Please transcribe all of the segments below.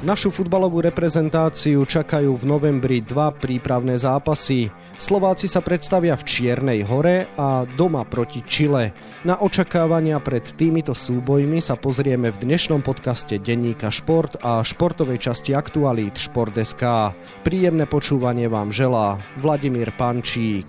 Našu futbalovú reprezentáciu čakajú v novembri dva prípravné zápasy. Slováci sa predstavia v Čiernej hore a doma proti Čile. Na očakávania pred týmito súbojmi sa pozrieme v dnešnom podcaste Denníka Šport a športovej časti aktualít Šport.sk. Príjemné počúvanie vám želá Vladimír Pančík.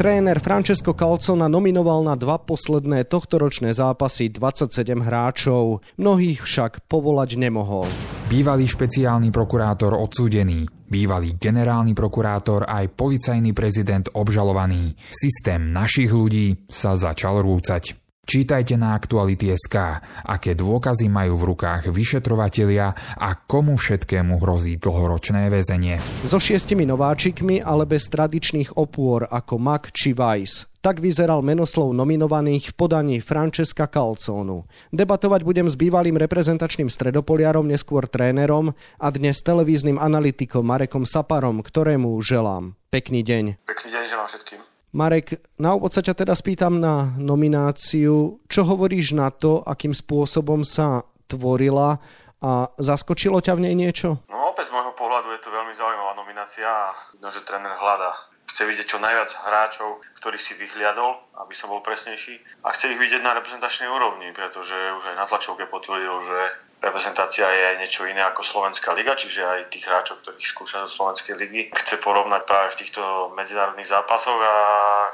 Tréner Francesco Calcona nominoval na dva posledné tohtoročné zápasy 27 hráčov, mnohých však povolať nemohol. Bývalý špeciálny prokurátor odsúdený, bývalý generálny prokurátor aj policajný prezident obžalovaný. Systém našich ľudí sa začal rúcať. Čítajte na Aktuality.sk, aké dôkazy majú v rukách vyšetrovatelia a komu všetkému hrozí dlhoročné väzenie. So šiestimi nováčikmi, ale bez tradičných opôr ako Mac či Weiss. Tak vyzeral menoslov nominovaných v podaní Francesca Calzonu. Debatovať budem s bývalým reprezentačným stredopoliarom, neskôr trénerom a dnes televíznym analytikom Marekom Saparom, ktorému želám. Pekný deň. Pekný deň želám všetkým. Marek, na úvod sa ťa teda spýtam na nomináciu. Čo hovoríš na to, akým spôsobom sa tvorila a zaskočilo ťa v nej niečo? No opäť z môjho pohľadu je to veľmi zaujímavá nominácia a vidno, že tréner hľadá. Chce vidieť čo najviac hráčov, ktorých si vyhliadol, aby som bol presnejší. A chce ich vidieť na reprezentačnej úrovni, pretože už aj na tlačovke potvrdil, že reprezentácia je niečo iné ako Slovenská liga, čiže aj tých hráčov, ktorých skúša zo Slovenskej ligy, chce porovnať práve v týchto medzinárodných zápasoch a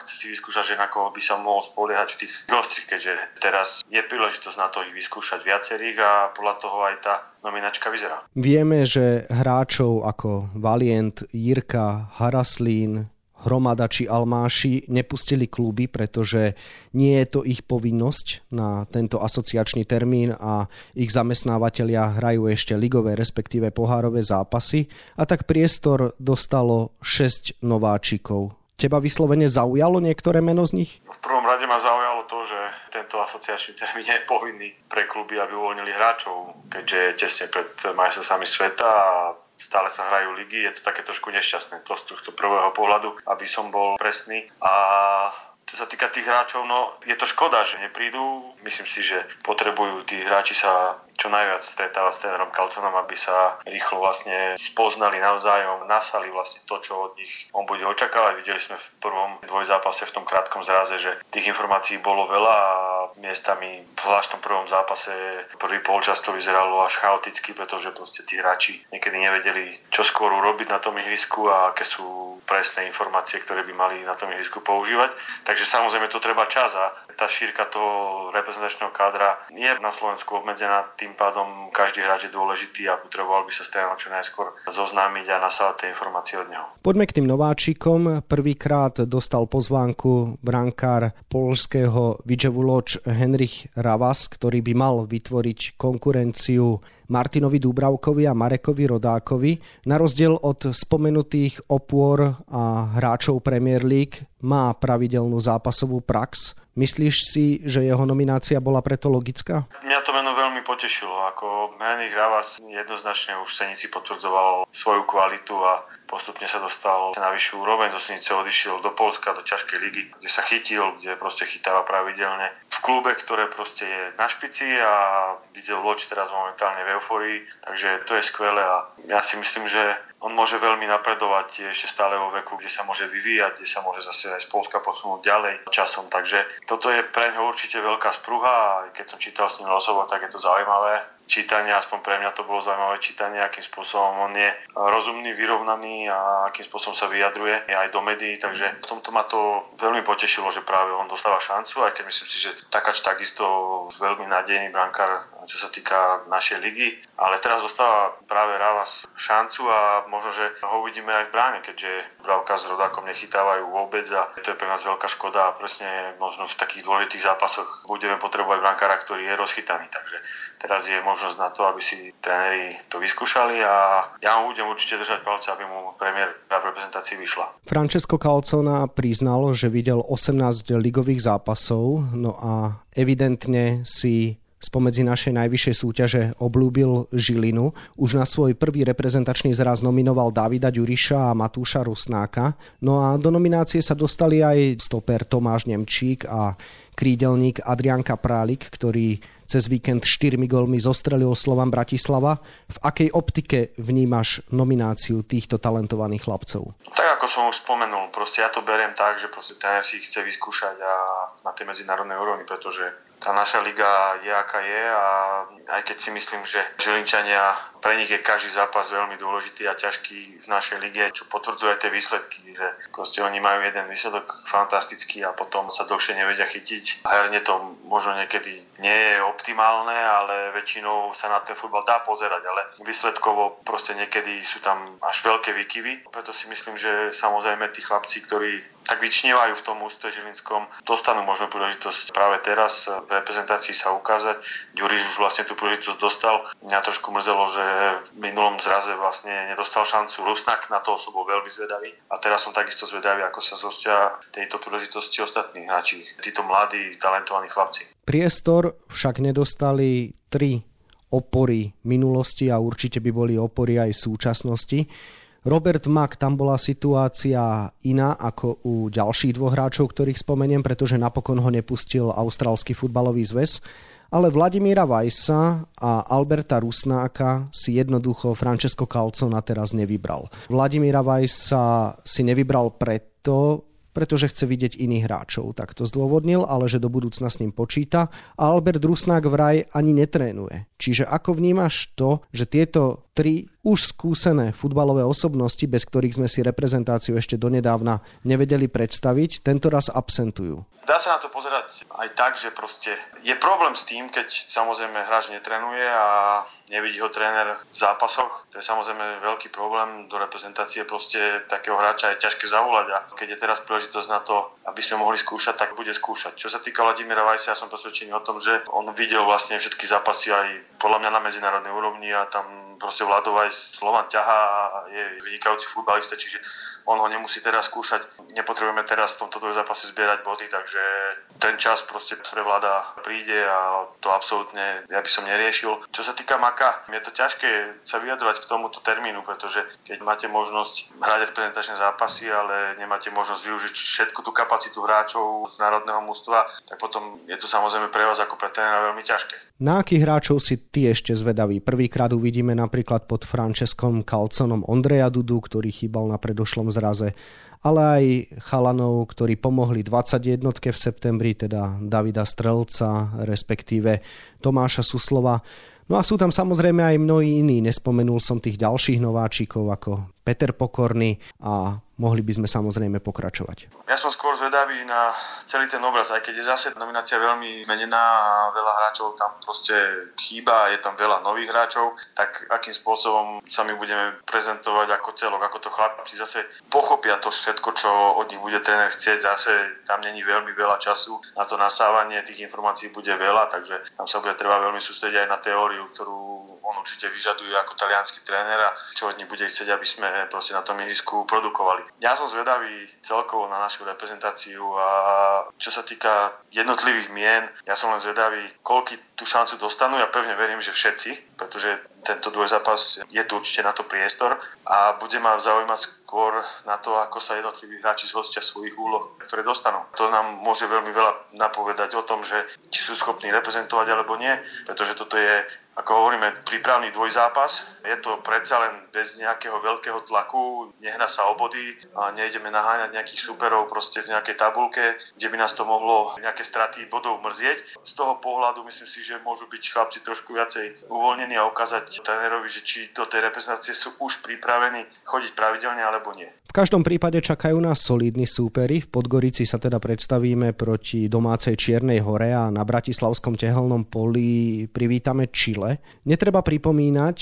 chce si vyskúšať, že na koho by sa mohol spoliehať v tých ostrých, keďže teraz je príležitosť na to ich vyskúšať viacerých a podľa toho aj tá nominačka vyzerá. Vieme, že hráčov ako Valient, Jirka, Haraslín, Hromada či Almáši nepustili kluby, pretože nie je to ich povinnosť na tento asociačný termín a ich zamestnávateľia hrajú ešte ligové, respektíve pohárové zápasy a tak priestor dostalo 6 nováčikov. Teba vyslovene zaujalo niektoré meno z nich? V prvom rade ma zaujalo to, že tento asociačný termín je povinný pre kluby, aby uvoľnili hráčov, keďže je tesne pred majstrovstvami sveta a stále sa hrajú ligy, je to také trošku nešťastné to z tohto prvého pohľadu, aby som bol presný. A čo sa týka tých hráčov, no je to škoda, že neprídu. Myslím si, že potrebujú tí hráči sa čo najviac stretávať s trénerom Kalconom, aby sa rýchlo vlastne spoznali navzájom, nasali vlastne to, čo od nich on bude očakávať. Videli sme v prvom dvojzápase v tom krátkom zraze, že tých informácií bolo veľa a miestami v zvláštnom prvom zápase. Prvý polčas to vyzeralo až chaoticky, pretože proste tí hráči niekedy nevedeli, čo skôr urobiť na tom ihrisku a aké sú presné informácie, ktoré by mali na tom ihrisku používať. Takže samozrejme to treba čas a tá šírka toho reprezentačného kádra je na Slovensku obmedzená, tým pádom každý hráč je dôležitý a potreboval by sa s čo najskôr zoznámiť a nasávať tie informácie od neho. Poďme k tým nováčikom. Prvýkrát dostal pozvánku brankár polského Vidževu Loč Henrich Ravas, ktorý by mal vytvoriť konkurenciu Martinovi Dúbravkovi a Marekovi Rodákovi. Na rozdiel od spomenutých opôr a hráčov Premier League má pravidelnú zápasovú prax. Myslíš si, že jeho nominácia bola preto logická? Mňa to meno veľmi potešilo. Ako Henrik Ravas jednoznačne už Senici potvrdzoval svoju kvalitu a postupne sa dostal na vyššiu úroveň. Do Senice odišiel do Polska, do ťažkej ligy, kde sa chytil, kde proste chytáva pravidelne. V klube, ktoré proste je na špici a videl Loč teraz momentálne v euforii, takže to je skvelé a ja si myslím, že on môže veľmi napredovať ešte stále vo veku, kde sa môže vyvíjať, kde sa môže zase aj z Polska posunúť ďalej časom. Takže toto je pre ňo určite veľká spruha a keď som čítal s ním rozhovor, tak je to zaujímavé čítanie, aspoň pre mňa to bolo zaujímavé čítanie, akým spôsobom on je rozumný, vyrovnaný a akým spôsobom sa vyjadruje aj do médií, takže v tomto ma to veľmi potešilo, že práve on dostáva šancu, aj keď myslím si, že Takač takisto veľmi nádejný brankár, čo sa týka našej ligy, ale teraz dostáva práve Ravas šancu a možno, že ho uvidíme aj v bráne, keďže Bravka s Rodákom nechytávajú vôbec a to je pre nás veľká škoda a presne možno v takých dôležitých zápasoch budeme potrebovať brankára, ktorý je rozchytaný, takže teraz je možno možnosť na to, aby si tréneri to vyskúšali a ja mu budem určite držať palce, aby mu premiér v reprezentácii vyšla. Francesco Calcona priznal, že videl 18 ligových zápasov, no a evidentne si spomedzi našej najvyššej súťaže oblúbil Žilinu. Už na svoj prvý reprezentačný zraz nominoval Davida Ďuriša a Matúša Rusnáka. No a do nominácie sa dostali aj stoper Tomáš Nemčík a krídelník Adrian Kaprálik, ktorý cez víkend 4 gólmi zostrelil Slovan Bratislava. V akej optike vnímaš nomináciu týchto talentovaných chlapcov? Tak ako som už spomenul, proste ja to beriem tak, že proste ten si chce vyskúšať a na tej medzinárodnej úrovni, pretože tá naša liga je aká je a aj keď si myslím, že Žilinčania, pre nich je každý zápas veľmi dôležitý a ťažký v našej lige, čo potvrdzuje tie výsledky, že proste oni majú jeden výsledok fantastický a potom sa dlhšie nevedia chytiť. Herne to možno niekedy nie je optimálne, ale väčšinou sa na ten futbal dá pozerať, ale výsledkovo proste niekedy sú tam až veľké výkyvy. Preto si myslím, že samozrejme tí chlapci, ktorí tak vyčnievajú v tom ústve Žilinskom, dostanú možno príležitosť práve teraz v reprezentácii sa ukázať. Ďuriš už vlastne tú príležitosť dostal. Mňa trošku mrzelo, že v minulom zraze vlastne nedostal šancu. Rusnak na to som bol veľmi zvedavý. A teraz som takisto zvedavý, ako sa zostia tejto príležitosti ostatní hráči, títo mladí, talentovaní chlapci. Priestor však nedostali tri opory minulosti a určite by boli opory aj súčasnosti. Robert Mack, tam bola situácia iná ako u ďalších dvoch hráčov, ktorých spomeniem, pretože napokon ho nepustil Austrálsky futbalový zväz. Ale Vladimíra Vajsa a Alberta Rusnáka si jednoducho Francesco Calcona teraz nevybral. Vladimíra Vajsa si nevybral preto, pretože chce vidieť iných hráčov. Tak to zdôvodnil, ale že do budúcna s ním počíta. A Albert Rusnák vraj ani netrénuje. Čiže ako vnímaš to, že tieto tri už skúsené futbalové osobnosti, bez ktorých sme si reprezentáciu ešte donedávna nevedeli predstaviť, tento raz absentujú? Dá sa na to pozerať aj tak, že proste je problém s tým, keď samozrejme hráč netrenuje a nevidí ho tréner v zápasoch. To je samozrejme veľký problém. Do reprezentácie proste takého hráča je ťažké zavolať a keď je teraz príležitosť na to, aby sme mohli skúšať, tak bude skúšať. Čo sa týka Vladimíra Vajsa, ja som presvedčený o tom, že on videl vlastne všetky zápasy aj podľa mňa na medzinárodnej úrovni a tam proste Vladov aj Slovan ťahá a je vynikajúci futbalista, čiže on ho nemusí teraz skúšať. Nepotrebujeme teraz v tomto zápase zbierať body, takže ten čas proste pre vláda príde a to absolútne ja by som neriešil. Čo sa týka Maka, je to ťažké sa vyjadrovať k tomuto termínu, pretože keď máte možnosť hrať reprezentačné zápasy, ale nemáte možnosť využiť všetku tú kapacitu hráčov z národného mústva, tak potom je to samozrejme pre vás ako pre trénera veľmi ťažké. Na akých hráčov si ty ešte zvedavý? Prvýkrát uvidíme napríklad pod Franceskom Kalconom Ondreja Dudu, ktorý chýbal na predošlom zraze, ale aj chalanov, ktorí pomohli 21 v septembri, teda Davida Strelca, respektíve Tomáša Suslova. No a sú tam samozrejme aj mnohí iní, nespomenul som tých ďalších nováčikov ako Peter Pokorný a mohli by sme samozrejme pokračovať. Ja som skôr zvedavý na celý ten obraz, aj keď je zase nominácia veľmi zmenená a veľa hráčov tam proste chýba, je tam veľa nových hráčov, tak akým spôsobom sa my budeme prezentovať ako celok, ako to chlapci zase pochopia to všetko, čo od nich bude tréner chcieť, zase tam není veľmi veľa času na to nasávanie, tých informácií bude veľa, takže tam sa bude treba veľmi sústrediť aj na teóriu, ktorú on určite vyžaduje ako talianský tréner a čo od nich bude chcieť, aby sme proste na tom ihrisku produkovali. Ja som zvedavý celkovo na našu reprezentáciu a čo sa týka jednotlivých mien, ja som len zvedavý, koľky tú šancu dostanú. Ja pevne verím, že všetci, pretože tento zápas je tu určite na to priestor a bude ma zaujímať skôr na to, ako sa jednotliví hráči zhostia svojich úloh, ktoré dostanú. To nám môže veľmi veľa napovedať o tom, že či sú schopní reprezentovať alebo nie, pretože toto je ako hovoríme, prípravný dvojzápas. Je to predsa len bez nejakého veľkého tlaku, nehrá sa o body a nejdeme naháňať nejakých superov proste v nejakej tabulke, kde by nás to mohlo nejaké straty bodov mrzieť. Z toho pohľadu myslím si, že môžu byť chlapci trošku viacej uvoľnení a ukázať trénerovi, že či do tej reprezentácie sú už pripravení chodiť pravidelne alebo nie. Každom prípade čakajú nás solidní súperi. V Podgorici sa teda predstavíme proti domácej Čiernej hore a na Bratislavskom tehelnom poli privítame Chile. Netreba pripomínať,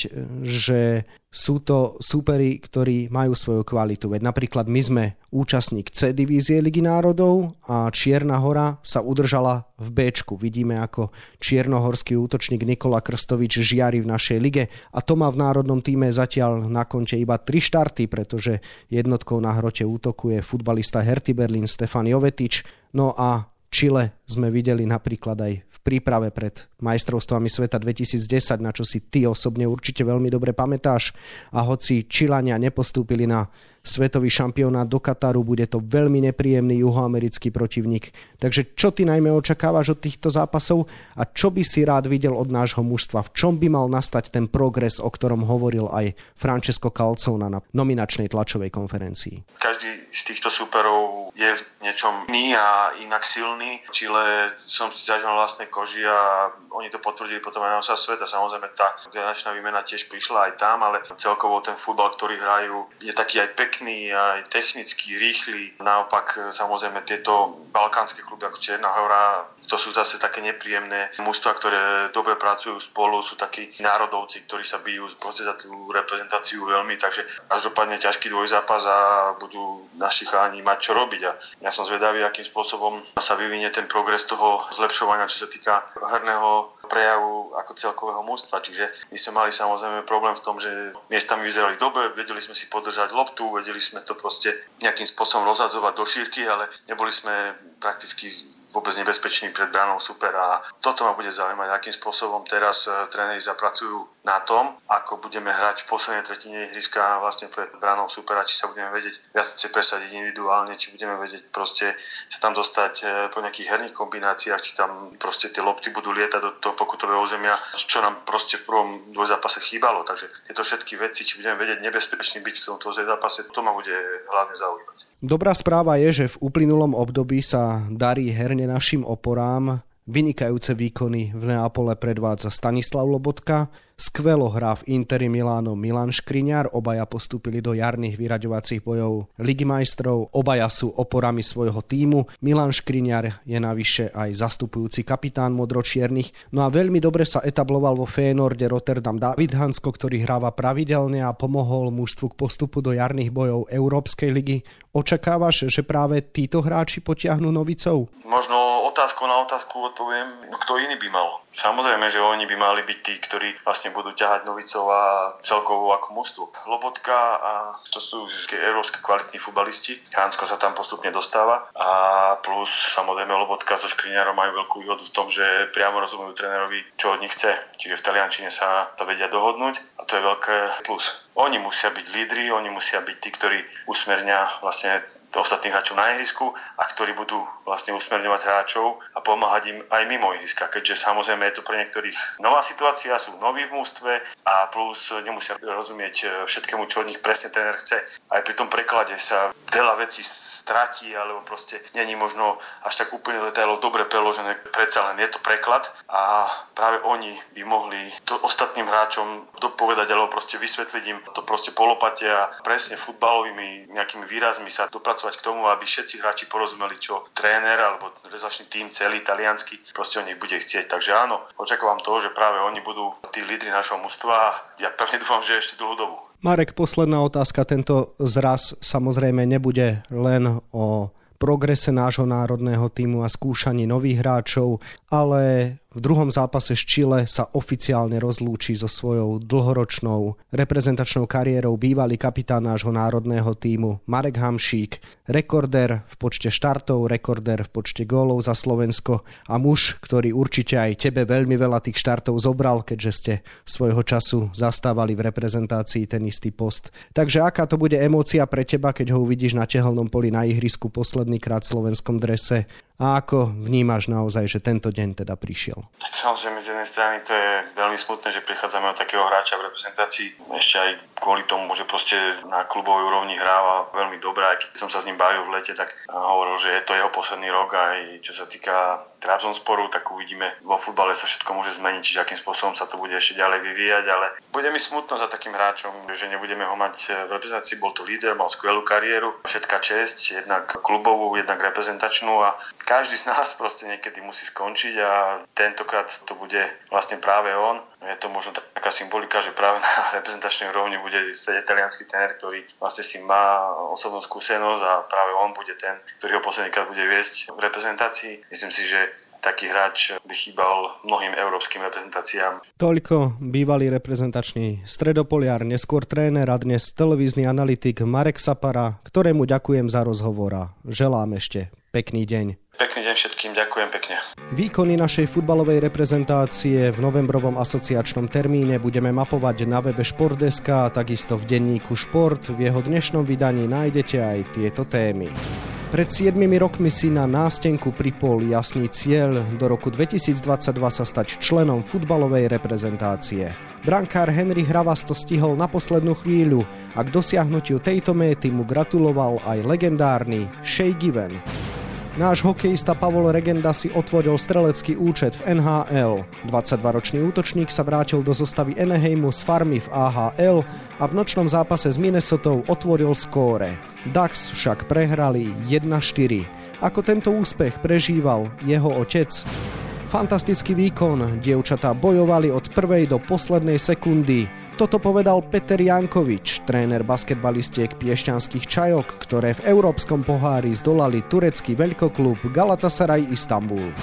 že sú to súperi, ktorí majú svoju kvalitu. Veď napríklad my sme účastník C divízie Ligy národov a Čierna hora sa udržala v B. Vidíme, ako čiernohorský útočník Nikola Krstovič žiari v našej lige a to má v národnom týme zatiaľ na konte iba 3 štarty, pretože jednotkou na hrote útoku je futbalista Herty Berlin Stefan Jovetič. No a Chile sme videli napríklad aj v príprave pred majstrovstvami sveta 2010, na čo si ty osobne určite veľmi dobre pamätáš. A hoci Čilania nepostúpili na svetový šampionát do Kataru, bude to veľmi nepríjemný juhoamerický protivník. Takže čo ty najmä očakávaš od týchto zápasov a čo by si rád videl od nášho mužstva? V čom by mal nastať ten progres, o ktorom hovoril aj Francesco Calzona na nominačnej tlačovej konferencii? Každý z týchto superov je v niečom iný a inak silný. Čile som si zažil vlastnej koži a oni to potvrdili potom aj na sveta. Samozrejme tá generačná výmena tiež prišla aj tam, ale celkovo ten futbal, ktorý hrajú, je taký aj pekný, aj technický, rýchly. Naopak samozrejme tieto balkánske kluby ako Čierna hora to sú zase také nepríjemné mužstva, ktoré dobre pracujú spolu, sú takí národovci, ktorí sa bijú proste za tú reprezentáciu veľmi, takže až dopadne ťažký dvojzápas a budú naši chalani mať čo robiť. A ja som zvedavý, akým spôsobom sa vyvinie ten progres toho zlepšovania, čo sa týka herného prejavu ako celkového mužstva. Čiže my sme mali samozrejme problém v tom, že miestami vyzerali dobre, vedeli sme si podržať loptu, vedeli sme to proste nejakým spôsobom rozhadzovať do šírky, ale neboli sme prakticky vôbec nebezpečný pred bránou super a toto ma bude zaujímať, akým spôsobom teraz e, tréneri zapracujú na tom, ako budeme hrať v poslednej tretine ihriska vlastne pred bránou super a či sa budeme vedieť viacej presadiť individuálne, či budeme vedieť proste sa tam dostať e, po nejakých herných kombináciách, či tam proste tie lopty budú lietať do toho pokutového územia, čo nám proste v prvom dvojzápase chýbalo. Takže tieto všetky veci, či budeme vedieť nebezpečný byť v tomto zápase, to ma bude hlavne zaujímať. Dobrá správa je, že v uplynulom období sa darí herne našim oporám. Vynikajúce výkony v Neapole predvádza Stanislav Lobotka, Skvelo hrá v Interi Miláno Milan Škriňar, obaja postúpili do jarných vyraďovacích bojov Ligy majstrov, obaja sú oporami svojho týmu. Milan Škriňar je navyše aj zastupujúci kapitán modročiernych. No a veľmi dobre sa etabloval vo Fénorde Rotterdam David Hansko, ktorý hráva pravidelne a pomohol mužstvu k postupu do jarných bojov Európskej ligy. Očakávaš, že práve títo hráči potiahnu novicou? Možno otázku na otázku odpoviem, no kto iný by mal. Samozrejme, že oni by mali byť tí, ktorí vlastne budú ťahať novicov a celkovo ako mužstvo. Lobotka a to sú už európske kvalitní futbalisti. Hansko sa tam postupne dostáva a plus samozrejme Lobotka so Škriňarom majú veľkú výhodu v tom, že priamo rozumujú trénerovi, čo od nich chce. Čiže v Taliančine sa to vedia dohodnúť a to je veľké plus. Oni musia byť lídri, oni musia byť tí, ktorí usmernia vlastne ostatných hráčov na ihrisku a ktorí budú vlastne usmerňovať hráčov a pomáhať im aj mimo ihriska, keďže samozrejme je to pre niektorých nová situácia, sú noví v mústve a plus nemusia rozumieť e, všetkému, čo od nich presne tréner chce. Aj pri tom preklade sa veľa vecí stratí, alebo proste není možno až tak úplne detailov dobre preložené, predsa len je to preklad a práve oni by mohli to ostatným hráčom dopovedať alebo proste vysvetliť im to proste polopate a presne futbalovými nejakými výrazmi sa dopracovať k tomu, aby všetci hráči porozumeli, čo tréner alebo rezačný tým celý italiansky proste o nich bude chcieť. Takže áno, očakávam to, že práve oni budú tí lídry našho mužstva a ja pevne dúfam, že ešte dlhú dobu. Marek, posledná otázka. Tento zraz samozrejme nebude len o progrese nášho národného týmu a skúšaní nových hráčov, ale v druhom zápase s Chile sa oficiálne rozlúči so svojou dlhoročnou reprezentačnou kariérou bývalý kapitán nášho národného týmu Marek Hamšík, rekorder v počte štartov, rekorder v počte gólov za Slovensko a muž, ktorý určite aj tebe veľmi veľa tých štartov zobral, keďže ste svojho času zastávali v reprezentácii ten istý post. Takže aká to bude emócia pre teba, keď ho uvidíš na tehelnom poli na ihrisku posledný krát v slovenskom drese a ako vnímaš naozaj, že tento deň teda prišiel? Tak samozrejme z jednej strany to je veľmi smutné, že prichádzame od takého hráča v reprezentácii. Ešte aj kvôli tomu, že proste na klubovej úrovni hráva veľmi dobré. Aj keď som sa s ním bavil v lete, tak hovoril, že je to jeho posledný rok aj čo sa týka Trabzonsporu, tak uvidíme. Vo futbale sa všetko môže zmeniť, čiže akým spôsobom sa to bude ešte ďalej vyvíjať, ale bude mi smutno za takým hráčom, že nebudeme ho mať v reprezentácii. Bol to líder, mal skvelú kariéru, všetká česť, jednak klubovú, jednak reprezentačnú a každý z nás proste niekedy musí skončiť a tentokrát to bude vlastne práve on. Je to možno taká symbolika, že práve na reprezentačnej úrovni bude sedieť italianský tréner, ktorý vlastne si má osobnú skúsenosť a práve on bude ten, ktorý ho poslednýkrát bude viesť v reprezentácii. Myslím si, že taký hráč by chýbal mnohým európskym reprezentáciám. Toľko bývalý reprezentačný stredopoliar, neskôr tréner a dnes televízny analytik Marek Sapara, ktorému ďakujem za rozhovor a želám ešte pekný deň. Pekný deň všetkým, ďakujem pekne. Výkony našej futbalovej reprezentácie v novembrovom asociačnom termíne budeme mapovať na webe Športdeska a takisto v denníku Šport. V jeho dnešnom vydaní nájdete aj tieto témy. Pred 7 rokmi si na nástenku pripol jasný cieľ do roku 2022 sa stať členom futbalovej reprezentácie. Brankár Henry Hravas to stihol na poslednú chvíľu a k dosiahnutiu tejto méty mu gratuloval aj legendárny Shea Given. Náš hokejista Pavol Regenda si otvoril strelecký účet v NHL. 22-ročný útočník sa vrátil do zostavy Eneheimu z farmy v AHL a v nočnom zápase s Minnesotou otvoril skóre. Ducks však prehrali 1-4. Ako tento úspech prežíval jeho otec? Fantastický výkon, dievčatá bojovali od prvej do poslednej sekundy. Toto povedal Peter Jankovič, tréner basketbalistiek piešťanských čajok, ktoré v Európskom pohári zdolali turecký veľkoklub Galatasaray Istanbul.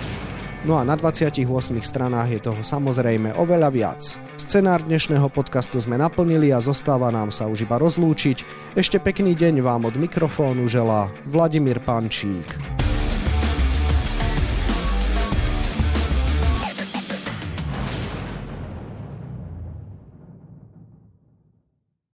No a na 28 stranách je toho samozrejme oveľa viac. Scenár dnešného podcastu sme naplnili a zostáva nám sa už iba rozlúčiť. Ešte pekný deň vám od mikrofónu želá Vladimír Pančík.